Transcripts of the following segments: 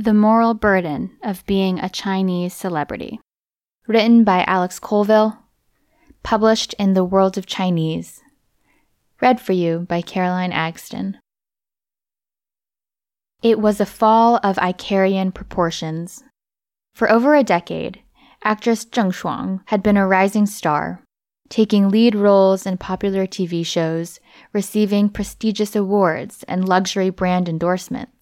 The Moral Burden of Being a Chinese Celebrity. Written by Alex Colville. Published in The World of Chinese. Read for you by Caroline Agsten. It was a fall of Icarian proportions. For over a decade, actress Zheng Shuang had been a rising star, taking lead roles in popular TV shows, receiving prestigious awards and luxury brand endorsements.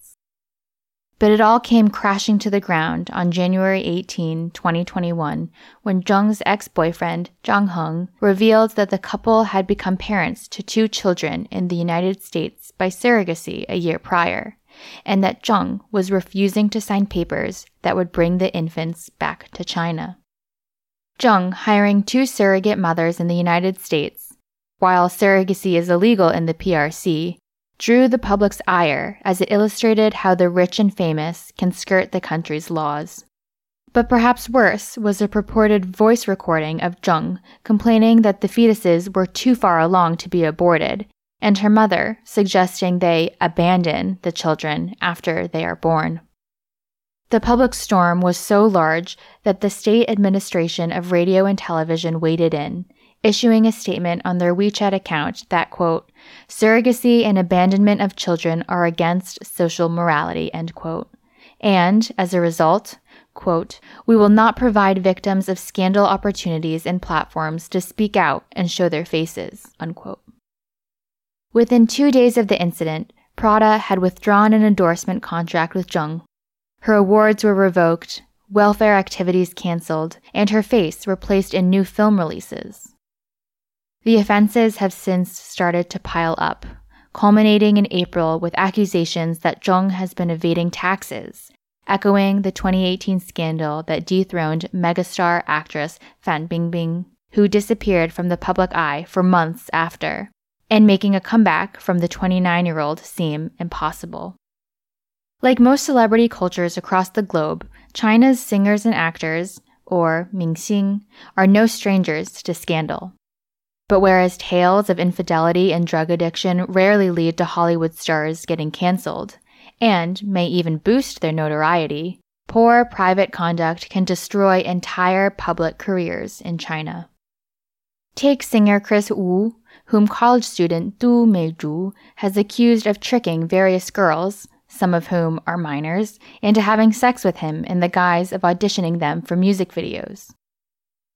But it all came crashing to the ground on January 18, 2021, when Zheng's ex boyfriend, Zhang Heng, revealed that the couple had become parents to two children in the United States by surrogacy a year prior, and that Zheng was refusing to sign papers that would bring the infants back to China. Zheng hiring two surrogate mothers in the United States, while surrogacy is illegal in the PRC, drew the public's ire as it illustrated how the rich and famous can skirt the country's laws. But perhaps worse was a purported voice recording of Zheng complaining that the fetuses were too far along to be aborted, and her mother suggesting they abandon the children after they are born. The public storm was so large that the State Administration of Radio and Television waded in, issuing a statement on their WeChat account that, quote, surrogacy and abandonment of children are against social morality, end quote. And, as a result, quote, we will not provide victims of scandal opportunities and platforms to speak out and show their faces, unquote. Within two days of the incident, Prada had withdrawn an endorsement contract with Zheng. Her awards were revoked, welfare activities canceled, and her face replaced in new film releases. The offenses have since started to pile up, culminating in April with accusations that Zheng has been evading taxes, echoing the 2018 scandal that dethroned megastar actress Fan Bingbing, who disappeared from the public eye for months after, and making a comeback from the 29 year old seem impossible. Like most celebrity cultures across the globe, China's singers and actors, or Mingxing, are no strangers to scandal. But whereas tales of infidelity and drug addiction rarely lead to Hollywood stars getting canceled, and may even boost their notoriety, poor private conduct can destroy entire public careers in China. Take singer Kris Wu, whom college student Du Meizhu has accused of tricking various girls, some of whom are minors, into having sex with him in the guise of auditioning them for music videos.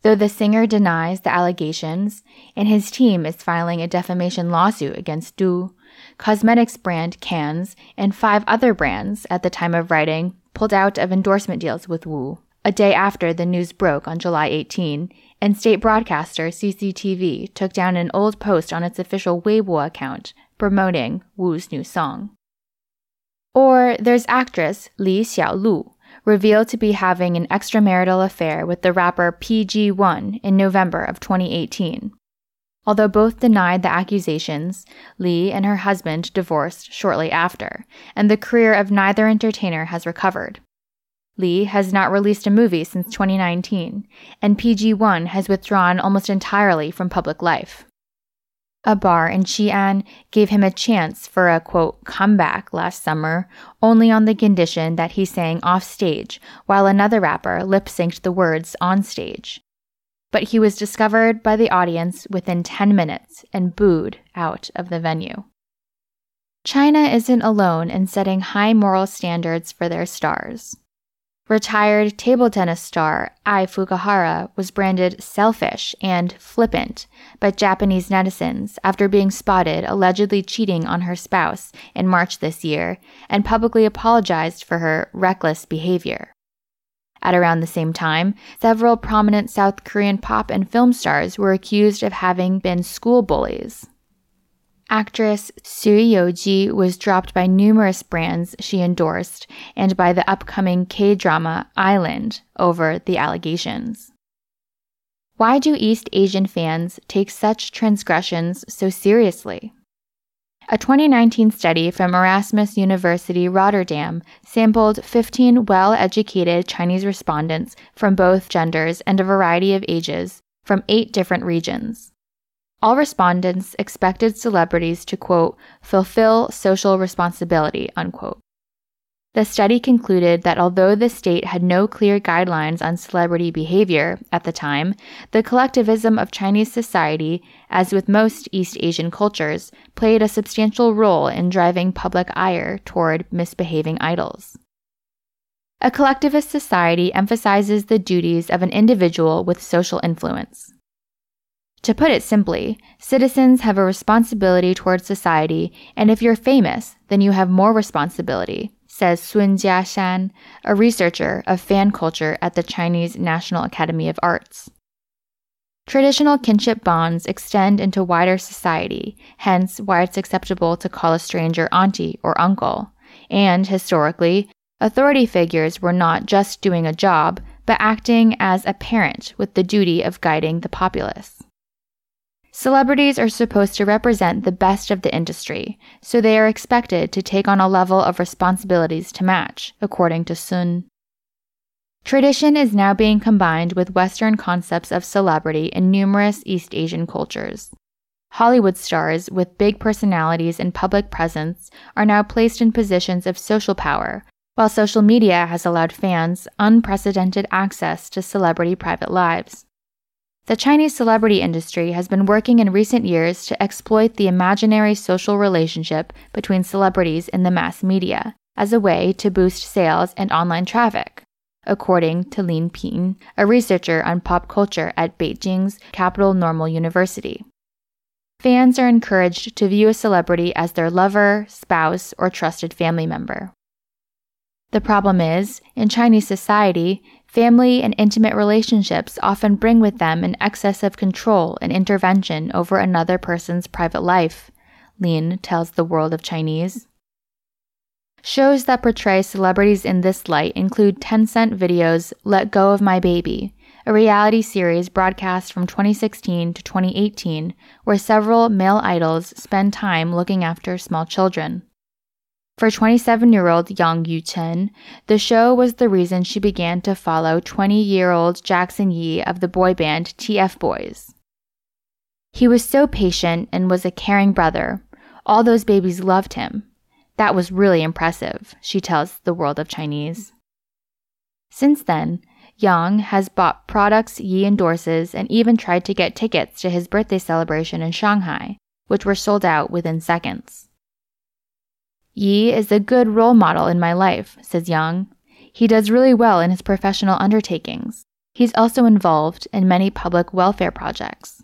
Though the singer denies the allegations, and his team is filing a defamation lawsuit against Du, cosmetics brand Cans and five other brands at the time of writing pulled out of endorsement deals with Wu, a day after the news broke on July 18, and state broadcaster CCTV took down an old post on its official Weibo account promoting Wu's new song. Or there's actress Li Xiaolu, revealed to be having an extramarital affair with the rapper PG1 in November of 2018. Although both denied the accusations, Li and her husband divorced shortly after, and the career of neither entertainer has recovered. Li has not released a movie since 2019, and PG1 has withdrawn almost entirely from public life. A bar in Xi'an gave him a chance for a quote comeback last summer, only on the condition that he sang off stage while another rapper lip synced the words on stage. But he was discovered by the audience within 10 minutes and booed out of the venue. China isn't alone in setting high moral standards for their stars. Retired table tennis star Ai Fukuhara was branded selfish and flippant by Japanese netizens after being spotted allegedly cheating on her spouse in March this year and publicly apologized for her reckless behavior. At around the same time, several prominent South Korean pop and film stars were accused of having been school bullies. Actress Seo Ye-ji was dropped by numerous brands she endorsed and by the upcoming K drama Island over the allegations. Why do East Asian fans take such transgressions so seriously? A 2019 study from Erasmus University Rotterdam sampled 15 well educated Chinese respondents from both genders and a variety of ages from eight different regions. All respondents expected celebrities to, quote, fulfill social responsibility, unquote. The study concluded that although the state had no clear guidelines on celebrity behavior at the time, the collectivism of Chinese society, as with most East Asian cultures, played a substantial role in driving public ire toward misbehaving idols. A collectivist society emphasizes the duties of an individual with social influence. To put it simply, citizens have a responsibility towards society, and if you're famous, then you have more responsibility, says Sun Jiashan, a researcher of fan culture at the Chinese National Academy of Arts. Traditional kinship bonds extend into wider society, hence why it's acceptable to call a stranger auntie or uncle. And historically, authority figures were not just doing a job, but acting as a parent with the duty of guiding the populace. Celebrities are supposed to represent the best of the industry, so they are expected to take on a level of responsibilities to match, according to Sun. Tradition is now being combined with Western concepts of celebrity in numerous East Asian cultures. Hollywood stars with big personalities and public presence are now placed in positions of social power, while social media has allowed fans unprecedented access to celebrity private lives. The Chinese celebrity industry has been working in recent years to exploit the imaginary social relationship between celebrities in the mass media as a way to boost sales and online traffic, according to Lin Ping, a researcher on pop culture at Beijing's Capital Normal University. Fans are encouraged to view a celebrity as their lover, spouse, or trusted family member. The problem is, in Chinese society, Family and intimate relationships often bring with them an excess of control and intervention over another person's private life, Lin tells the World of Chinese. Shows that portray celebrities in this light include Tencent Video's Let Go of My Baby, a reality series broadcast from 2016 to 2018 where several male idols spend time looking after small children. For 27 year old Yang Yuchen, the show was the reason she began to follow 20 year old Jackson Yi of the boy band TF Boys. He was so patient and was a caring brother. All those babies loved him. That was really impressive, she tells the world of Chinese. Since then, Yang has bought products Yi endorses and even tried to get tickets to his birthday celebration in Shanghai, which were sold out within seconds. Yi is a good role model in my life, says Yang. He does really well in his professional undertakings. He's also involved in many public welfare projects.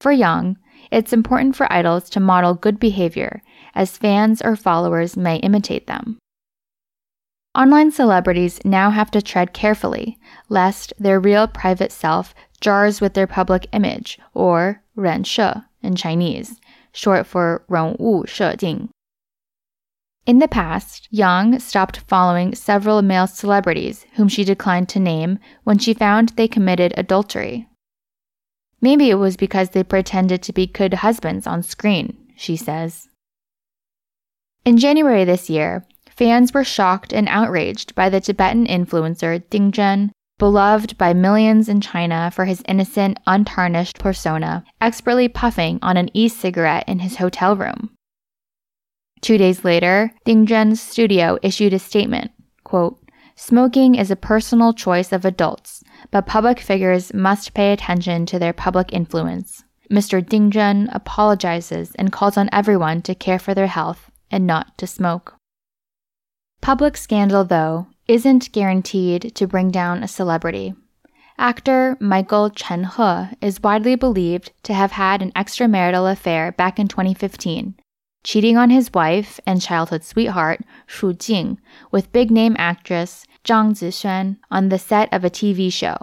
For Yang, it's important for idols to model good behavior, as fans or followers may imitate them. Online celebrities now have to tread carefully, lest their real private self jars with their public image, or ren she in Chinese, short for ren wu she ding. In the past, Yang stopped following several male celebrities whom she declined to name when she found they committed adultery. Maybe it was because they pretended to be good husbands on screen, she says. In January this year, fans were shocked and outraged by the Tibetan influencer Ding Zhen, beloved by millions in China for his innocent, untarnished persona, expertly puffing on an e cigarette in his hotel room. Two days later, Ding Zhen's studio issued a statement, quote, Smoking is a personal choice of adults, but public figures must pay attention to their public influence. Mr. Ding Zhen apologizes and calls on everyone to care for their health and not to smoke. Public scandal, though, isn't guaranteed to bring down a celebrity. Actor Michael Chen He is widely believed to have had an extramarital affair back in 2015 cheating on his wife and childhood sweetheart, Xu Jing, with big name actress Zhang Zixuan on the set of a TV show.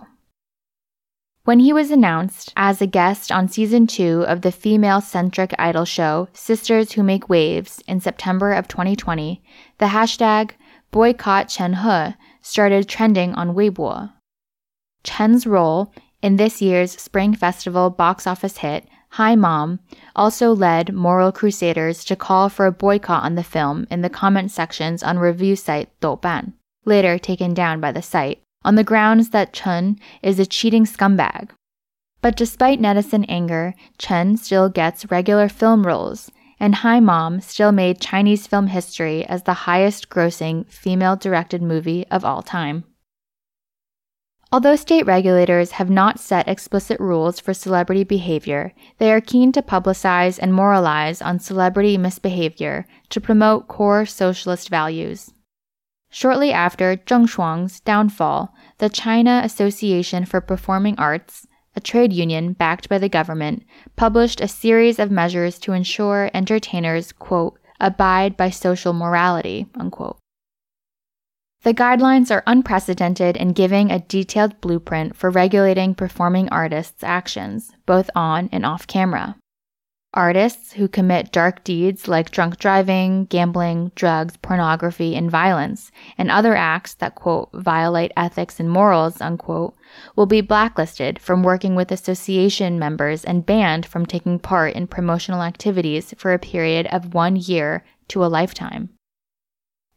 When he was announced as a guest on season two of the female centric idol show Sisters Who Make Waves in September of 2020, the hashtag boycott Chen He started trending on Weibo. Chen's role in this year's Spring Festival box office hit, Hi Mom, also led moral crusaders to call for a boycott on the film in the comment sections on review site Douban, later taken down by the site on the grounds that Chen is a cheating scumbag. But despite netizen anger, Chen still gets regular film roles, and Hi Mom still made Chinese film history as the highest grossing female directed movie of all time. Although state regulators have not set explicit rules for celebrity behavior, they are keen to publicize and moralize on celebrity misbehavior to promote core socialist values. Shortly after Zheng Shuang's downfall, the China Association for Performing Arts, a trade union backed by the government, published a series of measures to ensure entertainers, quote, abide by social morality, unquote. The guidelines are unprecedented in giving a detailed blueprint for regulating performing artists' actions, both on and off camera. Artists who commit dark deeds like drunk driving, gambling, drugs, pornography, and violence, and other acts that, quote, violate ethics and morals, unquote, will be blacklisted from working with association members and banned from taking part in promotional activities for a period of one year to a lifetime.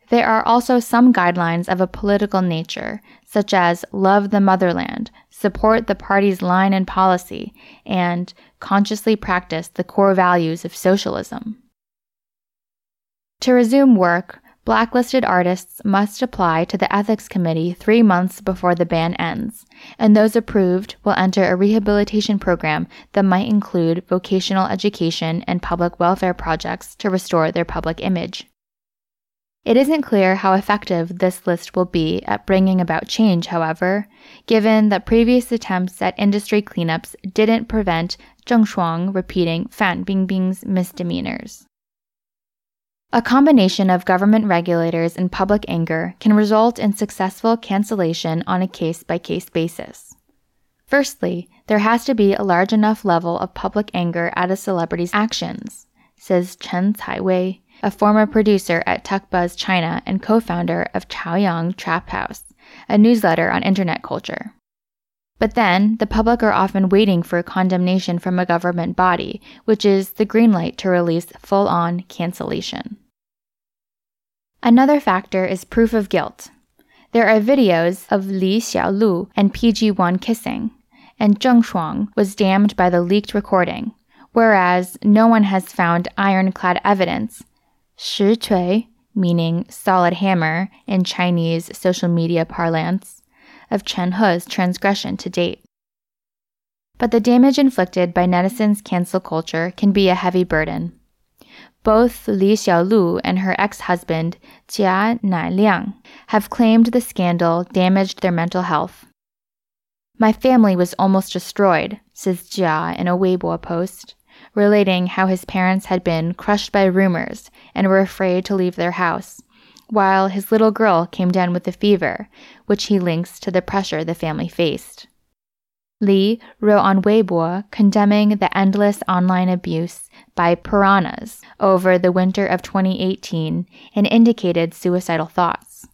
There are also some guidelines of a political nature, such as love the motherland, support the party's line and policy, and consciously practice the core values of socialism. To resume work, blacklisted artists must apply to the ethics committee three months before the ban ends, and those approved will enter a rehabilitation program that might include vocational education and public welfare projects to restore their public image. It isn't clear how effective this list will be at bringing about change, however, given that previous attempts at industry cleanups didn't prevent Zheng Shuang repeating Fan Bingbing's misdemeanors. A combination of government regulators and public anger can result in successful cancellation on a case by case basis. Firstly, there has to be a large enough level of public anger at a celebrity's actions, says Chen Caiwei, a former producer at TechBuzz China and co-founder of Chaoyang Trap House, a newsletter on internet culture. But then, the public are often waiting for a condemnation from a government body, which is the green light to release full on cancellation. Another factor is proof of guilt. There are videos of Li Xiaolu and PG1 kissing, and Zheng Shuang was damned by the leaked recording, whereas no one has found ironclad evidence 实锤, meaning solid hammer in Chinese social media parlance, of Chen He's transgression to date. But the damage inflicted by netizens' cancel culture can be a heavy burden. Both Li Xiaolu and her ex-husband Jia Nailiang have claimed the scandal damaged their mental health. My family was almost destroyed, says Jia in a Weibo post relating how his parents had been crushed by rumors and were afraid to leave their house, while his little girl came down with a fever, which he links to the pressure the family faced. Li wrote on Weibo condemning the endless online abuse by piranhas over the winter of 2018 and indicated suicidal thoughts.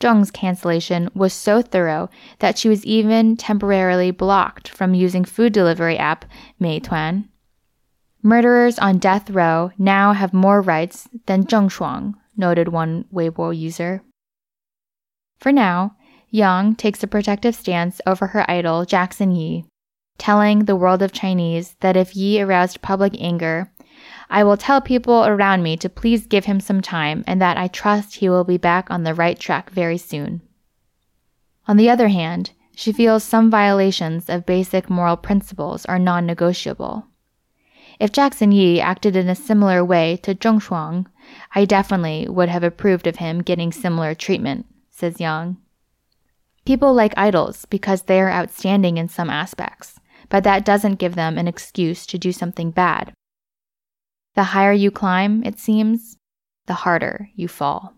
Zheng's cancellation was so thorough that she was even temporarily blocked from using food delivery app Meituan Murderers on death row now have more rights than Zheng Shuang, noted one Weibo user. For now, Yang takes a protective stance over her idol Jackson Yi, telling the world of Chinese that if Yi aroused public anger, I will tell people around me to please give him some time and that I trust he will be back on the right track very soon. On the other hand, she feels some violations of basic moral principles are non negotiable. If Jackson Yi acted in a similar way to Zheng Shuang, I definitely would have approved of him getting similar treatment, says Yang. People like idols because they are outstanding in some aspects, but that doesn't give them an excuse to do something bad. The higher you climb, it seems, the harder you fall.